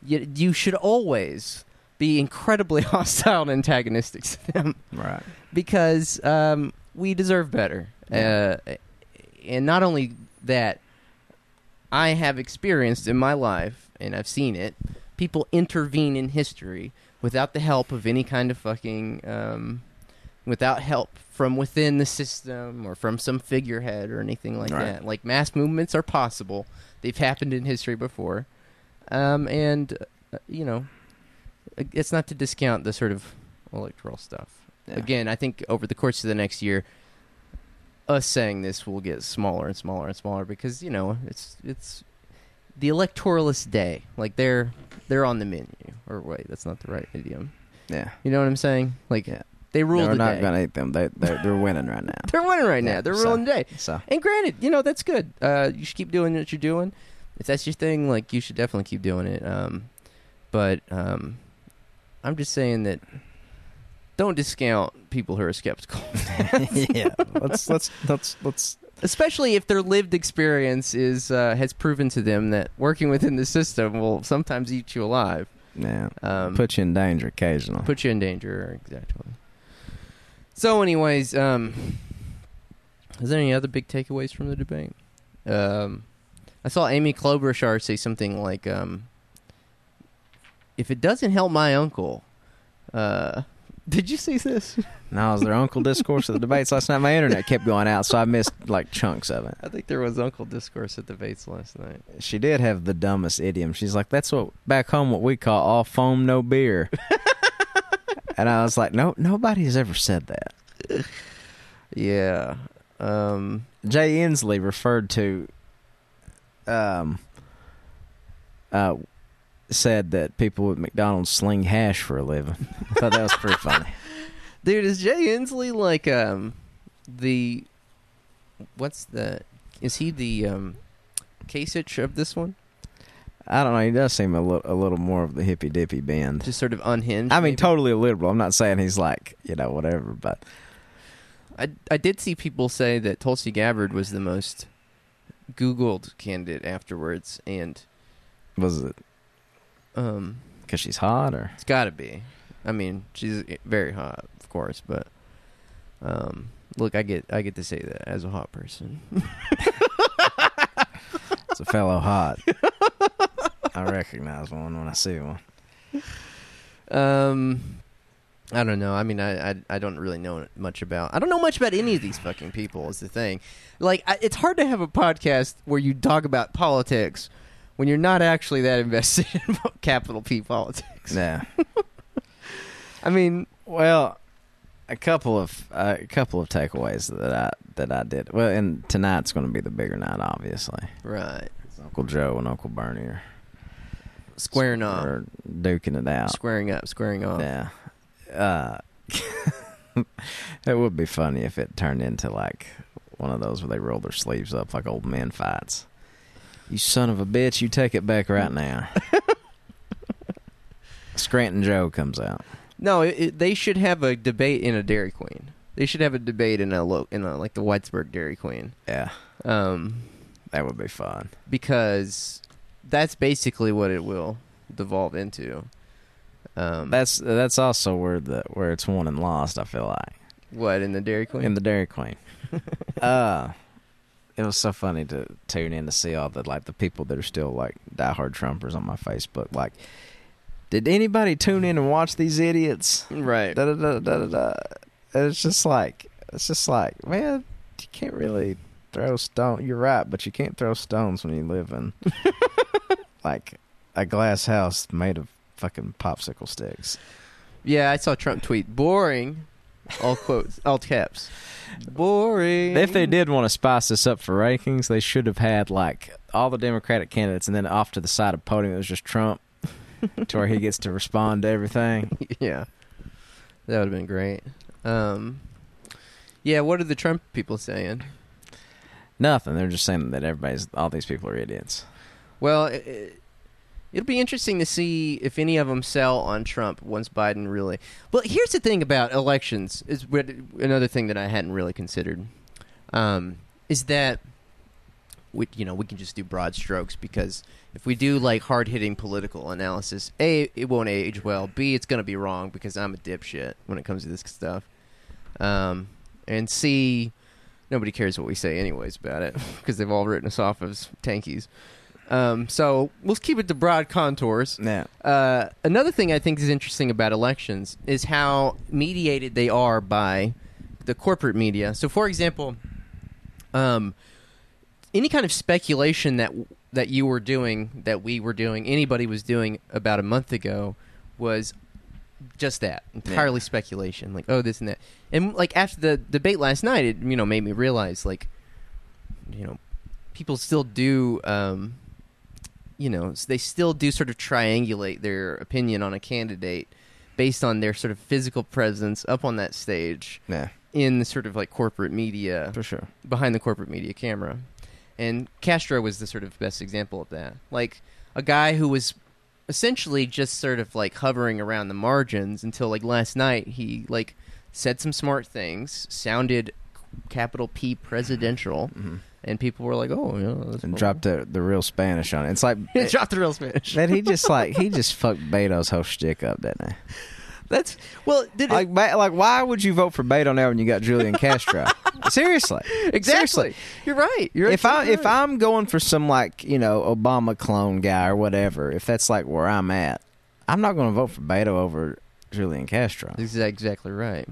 you, you should always be incredibly hostile and antagonistic to them Right. because um, we deserve better. Yeah. Uh, and not only that, I have experienced in my life, and I've seen it, people intervene in history without the help of any kind of fucking, um, without help from within the system or from some figurehead or anything like Right. that. Like mass movements are possible; they've happened in history before, um, and uh, you know, it's not to discount the sort of electoral stuff Yeah. again, I think over the course of the next year, us saying this will get smaller and smaller and smaller because you know it's it's the electoralist day. Like they're they're on the menu. Or wait, that's not the right idiom. Yeah. You know what I'm saying? Like Yeah. they rule We're not gonna eat them. They they're, they're winning right now. They're winning right now. They're so- ruling the day. So And granted, you know that's good. Uh, you should keep doing what you're doing. If that's your thing, like you should definitely keep doing it. Um, but um, I'm just saying that don't discount people who are skeptical. yeah. Let's let's let's let's especially if their lived experience is uh, has proven to them that working within the system will sometimes eat you alive. yeah. Um, Put you in danger occasionally. put you in danger. Exactly. So, anyways, um, is there any other big takeaways from the debate? Um, I saw Amy Klobuchar say something like, um, "If it doesn't help my uncle." Uh, did you see this? No, it was their uncle discourse of the debates last night. My internet kept going out, so I missed like chunks of it. I think there was Uncle Discourse at the debates last night. She did have the dumbest idiom. She's like, "That's what back home what we call all foam, no beer." and I was like, "No, nobody has ever said that." Yeah. Um, Jay Inslee referred to, um, uh, said that people at McDonald's sling hash for a living. I thought that was pretty funny. Dude, is Jay Inslee like um the what's the is he the um Kasich of this one? I don't know. He does seem a little, a little more of the hippy dippy bend. Just sort of unhinged. I mean, maybe? totally a liberal. I'm not saying he's like you know whatever, but I I did see people say that Tulsi Gabbard was the most Googled candidate afterwards, and Was it um, because she's hot or? it's got to be. I mean, she's very hot, of course, but um, look, I get I get to say that as a hot person. It's a fellow hot. I recognize one when I see one. Um, I don't know. I mean, I, I I don't really know much about. I don't know much about any of these fucking people. Is the thing. Like, I, it's hard to have a podcast where you talk about politics when you're not actually that invested in capital P politics. Yeah. I mean, Well, a couple of uh, a couple of takeaways that I that I did. Well, and tonight's going to be the bigger night, obviously. right, It's Uncle Joe and Uncle Bernie are, squaring off, are duking it out. squaring up, squaring off. Yeah. Uh, it would be funny if it turned into like one of those where they roll their sleeves up like old men fights. You son of a bitch! You take it back right now. Scranton Joe comes out. No, it, it, they should have a debate in a Dairy Queen. They should have a debate in a lo- in a like the Whitesburg Dairy Queen. Yeah, Um, that would be fun. because that's basically what it will devolve into. Um, That's that's also where the where it's won and lost. I feel like what in the Dairy Queen. in the Dairy Queen. uh it was so funny to tune in to see all the like the people that are still like diehard Trumpers on my Facebook. Like, did anybody tune in and watch these idiots? right. Da da da da da. It's just like it's just like man, you can't really throw stone. You're right, but you can't throw stones when you live in like a glass house made of fucking popsicle sticks. Yeah, I saw Trump tweet boring. All quotes, all caps. Boring. If they did want to spice this up for rankings, they should have had like all the Democratic candidates, and then off to the side of the podium it was just Trump, to where he gets to respond to everything. yeah, that would have been great. Um, yeah, what are the Trump people saying? Nothing. They're just saying that everybody's all these people are idiots. Well, it, it'll be interesting to see if any of them sell on Trump once Biden really. Well, here's the thing about elections is another thing that I hadn't really considered um, is that we you know we can just do broad strokes because if we do like hard hitting political analysis, a it won't age well. B it's gonna be wrong because I'm a dipshit when it comes to this stuff. Um, and C nobody cares what we say anyways about it because they've all written us off as tankies. Um, so we'll keep it to broad contours. Yeah. Uh, another thing I think is interesting about elections is how mediated they are by the corporate media. So, for example, um, any kind of speculation that that you were doing, that we were doing, anybody was doing about a month ago, was just that entirely speculation. Like, oh, this and that, and like after the debate last night, it you know made me realize like, you know, people still do. Um, you know, they still do sort of triangulate their opinion on a candidate based on their sort of physical presence up on that stage Yeah. in the sort of like corporate media For sure. behind the corporate media camera. And Castro was the sort of best example of that. Like a guy who was essentially just sort of like hovering around the margins until like last night he like said some smart things, sounded capital P presidential, hmm and people were like, "Oh, yeah." That's And dropped the the real Spanish on it. It's like dropped the real Spanish. that. He just like he just fucked Beto's whole shtick up, didn't he? That's well, did it, Like, Be- like, why would you vote for Beto now when you got Julian Castro? Seriously, exactly. Seriously. You're right. You're if I absolutely if right. I'm going for some like you know Obama clone guy or whatever, if that's like where I'm at, I'm not going to vote for Beto over Julian Castro. This is exactly right.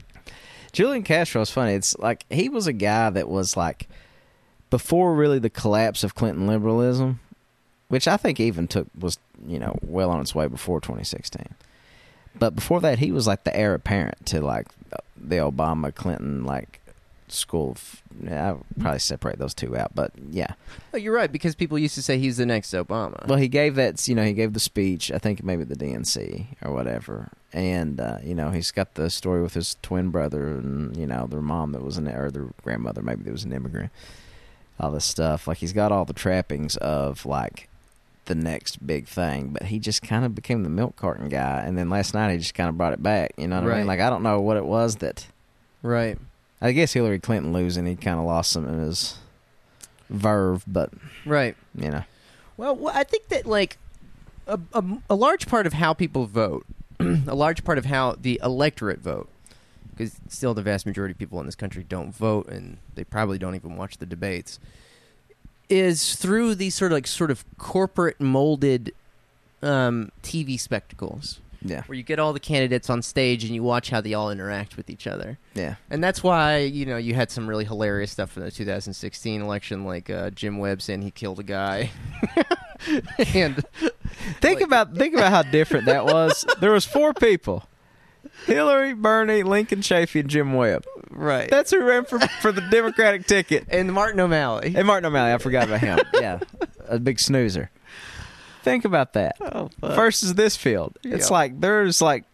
Julian Castro is funny. It's like he was a guy that was like before really the collapse of Clinton liberalism, which I think even took was you know well on its way before 2016. But before that, he was like the heir apparent to like the Obama Clinton like school. Of, I would probably separate those two out, but yeah. Oh, you're right because people used to say he's the next Obama. Well, he gave that, you know, he gave the speech, I think maybe at the DNC or whatever. And, uh, you know, he's got the story with his twin brother and, you know, their mom that was an, or their grandmother, maybe that was an immigrant. All this stuff. Like, he's got all the trappings of, like, the next big thing. But he just kind of became the milk carton guy. And then last night he just kind of brought it back. You know what I mean? Like, I don't know what it was that, right. I guess Hillary Clinton losing, he kind of lost some of his verve, but Right. you know, Well, I think that like a, a, a large part of how people vote, a large part of how the electorate vote, because still the vast majority of people in this country don't vote, and they probably don't even watch the debates, is through these sort of like sort of corporate molded um, TV spectacles, yeah, where you get all the candidates on stage and you watch how they all interact with each other. yeah, And that's why you know you had some really hilarious stuff in the 2016 election, like uh, Jim Webb saying he killed a guy, and Think Like- about think about how different that was. There was four people: Hillary, Bernie, Lincoln Chafee, and Jim Webb. right, That's who ran for for the Democratic ticket. and Martin O'Malley. And Martin O'Malley, I forgot about him. Yeah, a big snoozer. Think about that. Oh, Versus this field, it's Yeah. like there's like,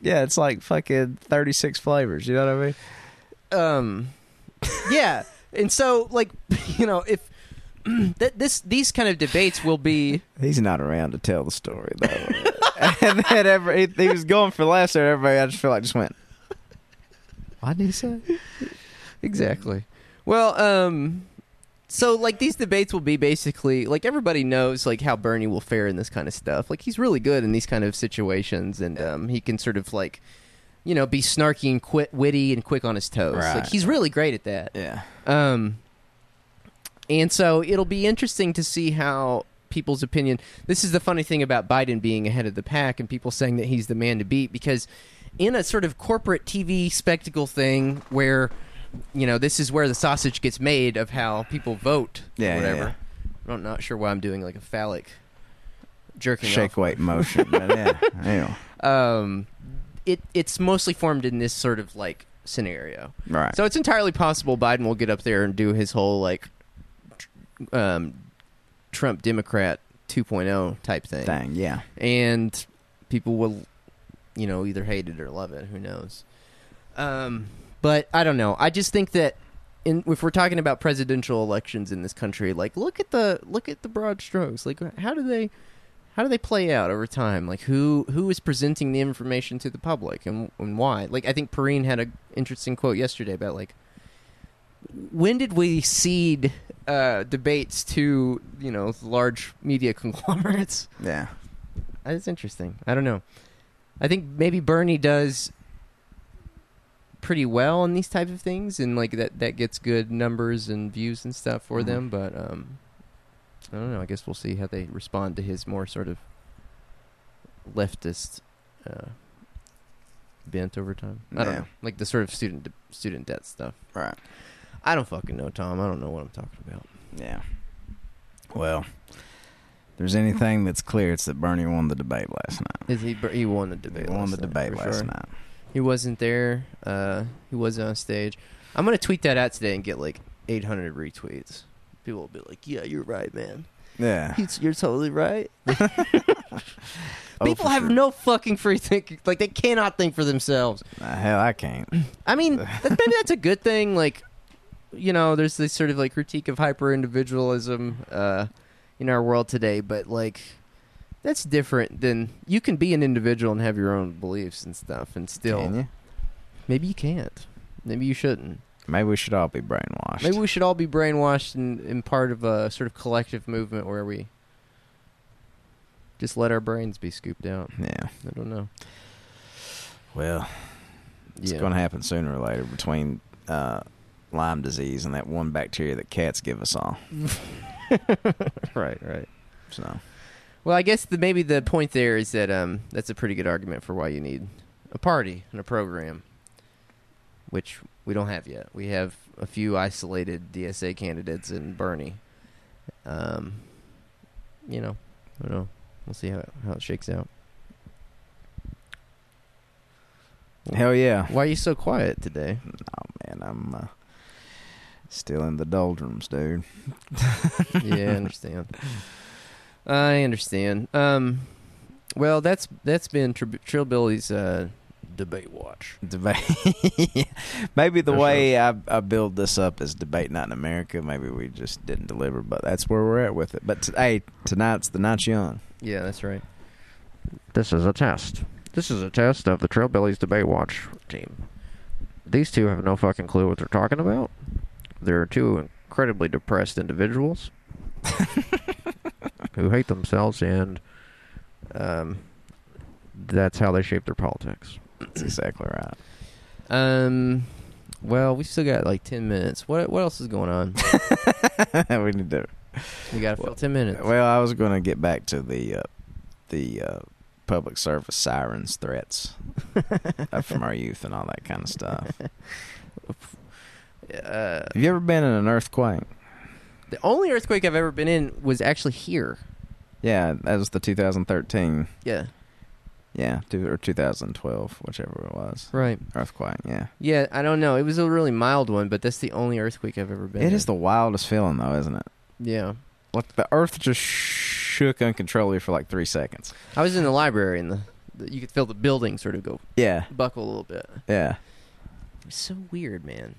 yeah, it's like fucking thirty six flavors. You know what I mean? um, yeah, and so like you know if that this these kind of debates will be He's not around to tell the story though. and then every, he, he was going for last year. Everybody, I just feel like just went. What did he say? exactly well um. So like these debates will be basically like everybody knows like how Bernie will fare in this kind of stuff. Like he's really good in these kind of situations, and um, he can sort of like, you know, be snarky and quit, witty and quick on his toes. Like Right. he's really great at that. Yeah. Um, and so it'll be interesting to see how people's opinion. This is the funny thing about Biden being ahead of the pack and people saying that he's the man to beat because in a sort of corporate TV spectacle thing where you know this is where the sausage gets made of how people vote Yeah, or yeah, whatever. I'm not sure why I'm doing like a phallic jerking Shake off. weight motion. But yeah. Anyway. Um, it it's mostly formed in this sort of like scenario. Right. So it's entirely possible Biden will get up there and do his whole like um, Trump Democrat 2.0 type thing. thing. Yeah. And people will, you know, either hate it or love it. Who knows? Um, but I don't know. I just think that in, if we're talking about presidential elections in this country, like look at the look at the broad strokes. Like how do they how do they play out over time? Like who who is presenting the information to the public and and why? Like I think Perrine had an interesting quote yesterday about like when did we cede uh, debates to you know large media conglomerates? Yeah. That's interesting. I don't know. I think maybe Bernie does pretty well on these types of things, and like that that gets good numbers and views and stuff for Mhm. them. But um, I don't know. I guess we'll see how they respond to his more sort of leftist uh, bent over time. I don't know, like the sort of student student debt stuff. Right. I don't fucking know, Tom. I don't know what I'm talking about. Yeah. Well, if there's anything that's clear, it's that Bernie won the debate last night. Is he? He won the debate. he won last the night, debate last sure. night. He wasn't there. Uh, he wasn't on stage. I'm gonna tweet that out today and get like 800 retweets. People will be like, "Yeah, you're right, man. Yeah. He's, you're totally right." Oh, People have sure. no fucking free thinking. Like they cannot think for themselves. Uh, hell, I can't. I mean, that, maybe that's a good thing. Like, you know, there's this sort of like critique of hyper individualism uh, in our world today, but like. That's different than you can be an individual and have your own beliefs and stuff, and still Can you? maybe you can't, maybe you shouldn't. Maybe we should all be brainwashed. Maybe we should all be brainwashed and, and part of a sort of collective movement where we just let our brains be scooped out. Yeah. I don't know. Well, it's Yeah. going to happen sooner or later between uh, Lyme disease and that one bacteria that cats give us all. right, right. So, Well, I guess the, maybe the point there is that um, that's a pretty good argument for why you need a party and a program, which we don't have yet. We have a few isolated DSA candidates and Bernie. Um, you know, I don't know. We'll see how how it shakes out. hell yeah. Why are you so quiet today? Oh, man, I'm uh, still in the doldrums, dude. yeah, I understand. I understand. Um, well, that's that's been Tri- Trillbilly's uh, debate watch. Debate. maybe the For way I, I build this up is debate not in America. Maybe we just didn't deliver, but that's where we're at with it. But t- hey, tonight's the night's young. Yeah, that's right. This is a test. This is a test of the Trillbillies Debate Watch team. these two have no fucking clue what they're talking about. They're two incredibly depressed individuals who hate themselves, and um, that's how they shape their politics. That's exactly right. Um, well, we still got like ten minutes. What what else is going on? we need to. We got to fill ten minutes. Well, I was going to get back to the uh, the uh, public service sirens threats uh, from our youth and all that kind of stuff. Uh, Have you ever been in an earthquake? the only earthquake I've ever been in was actually here. Yeah, that was the 2013. Yeah. Yeah, two, or 2012, whichever it was. Right. Earthquake. Yeah, Yeah, I don't know. It was a really mild one, but that's the only earthquake I've ever been. it in. is the wildest feeling though, isn't it? Yeah. Like the earth just shook uncontrollably for like three seconds. I was in the library and the, the you could feel the building sort of go Yeah, buckle a little bit. yeah. It's so weird, man.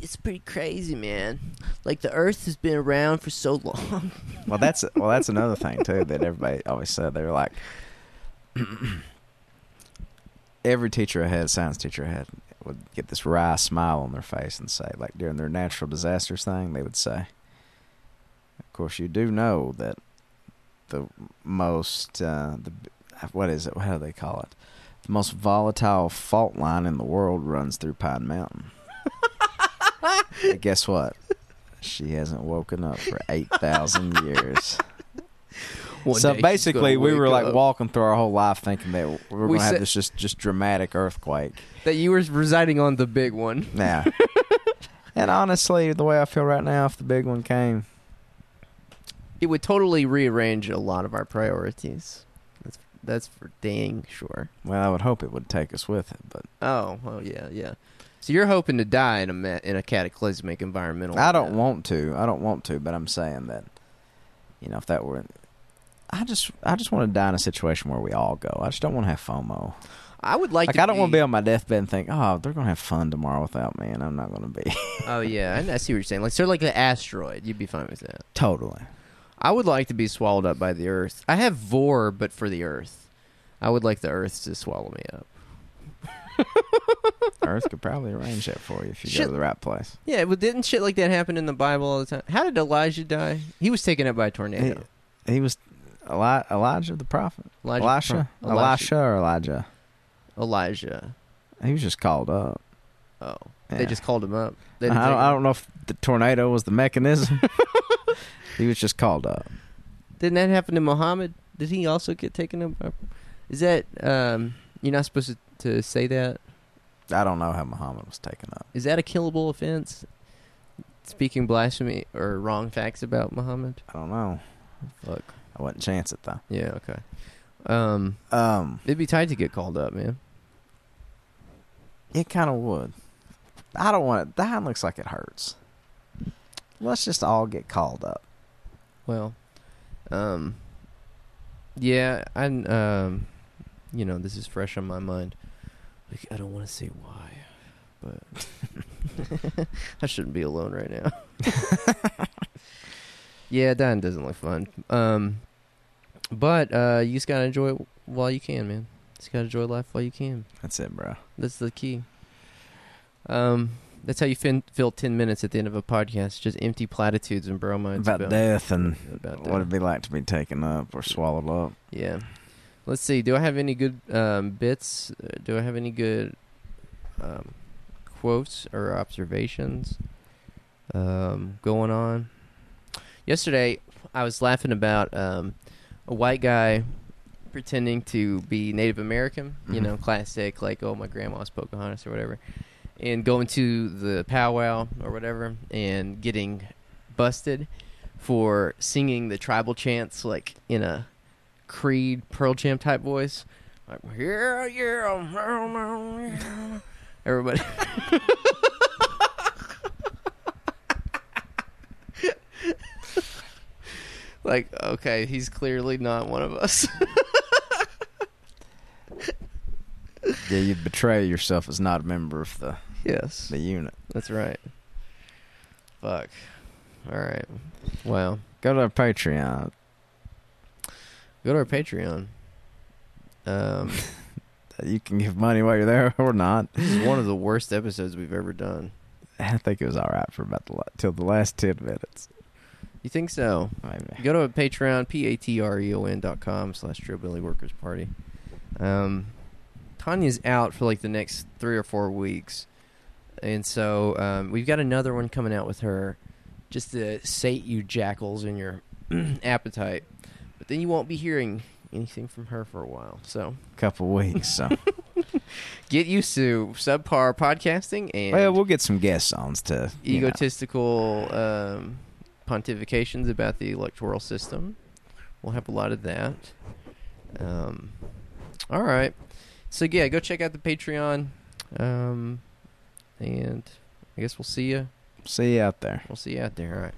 It's pretty crazy, man. Like the Earth has been around for so long. Well, that's well, that's another thing too that everybody always said. They were like, every teacher I had, science teacher I had, would get this wry smile on their face and say, like during their natural disasters thing, they would say, "Of course, you do know that the most uh, the what is it? How do they call it? The most volatile fault line in the world runs through Pine Mountain." Guess what? She hasn't woken up for eight thousand years. One so basically, we were like up. walking through our whole life thinking that we were We going to have this just just dramatic earthquake. that you were residing on the big one. Yeah. and honestly, the way I feel right now, if the big one came, It would totally rearrange a lot of our priorities. That's that's for dang sure. well, I would hope it would take us with it. But Oh, well, yeah, yeah. So you're hoping to die in a in a cataclysmic environmental. I don't event. want to. I don't want to. But I'm saying that, you know, if that were, I just I just want to die in a situation where we all go. I just don't want to have FOMO. I would like. Like to I don't want to be on my deathbed and think, oh, they're going to have fun tomorrow without me, and I'm not going to be. Oh yeah, I, I see what you're saying. Like sort of like an asteroid, you'd be fine with that. totally. I would like to be swallowed up by the Earth. I have vor, but for the Earth, I would like the Earth to swallow me up. Earth could probably arrange that for you if you Shit. go to the right place. Yeah, but didn't shit like that happen in the Bible all the time? How did Elijah die? He was taken up by a tornado. He, he was Eli- Elijah the prophet. Elijah, Elisha? Pro- Elisha or Elijah? Elijah. He was just called up. Oh, Yeah. they just called him up. I don't, I don't know if the tornado was the mechanism. he was just called up. Didn't that happen to Muhammad? Did he also get taken up? Is that um? You're not supposed to, to say that. I don't know how Muhammad was taken up. Is that a killable offense? Speaking blasphemy or wrong facts about Muhammad? I don't know. Fuck. I wouldn't chance it though. Yeah. Okay. Um, Um, it'd be tight to get called up, man. it kind of would. I don't want it. That looks like it hurts. Let's just all get called up. Well, um, yeah, I um, you know, this is fresh on my mind. Like, I don't want to say why, but I shouldn't be alone right now. yeah, dying doesn't look fun. Um, but uh, you just gotta enjoy it while you can, man. Just gotta enjoy life while you can. That's it, bro. That's the key. Um, that's how you fin- fill ten minutes at the end of a podcast. Just empty platitudes and bromides about, death and about what it'd be like to be taken up or swallowed up. Yeah. Let's see. Do I have any good um, bits? Do I have any good um, quotes or observations um, going on? Yesterday, I was laughing about um, a white guy pretending to be Native American. You Mhm. know, classic like, oh, my grandma's Pocahontas or whatever, and going to the powwow or whatever and getting busted for singing the tribal chants like in a Creed Pearl Jam type voice. Like yeah, yeah, everybody. like okay, he's clearly not one of us. Yeah, you'd betray yourself as not a member of the, yes, the unit. that's right. Fuck. All right. Well, Go to our Patreon. Go to our Patreon. Um, you can give money while you're there or not. This is one of the worst episodes we've ever done. I think it was all right for about the la- till the last ten minutes. You think so? Maybe. Go to Patreon, p-a-t-r-e-o-n dot com slash Billy Workers Party. Um, Tanya's out for like the next three or four weeks. And so um, we've got another one coming out with her just to sate you jackals in your appetite. But then you won't be hearing anything from her for a while. So couple weeks. So get used to subpar podcasting and well, we'll get some guest songs to you egotistical um, pontifications about the electoral system. We'll have a lot of that. Um, all right. So yeah, go check out the Patreon, um, and I guess we'll see you. See you out there. We'll see you out there. All right.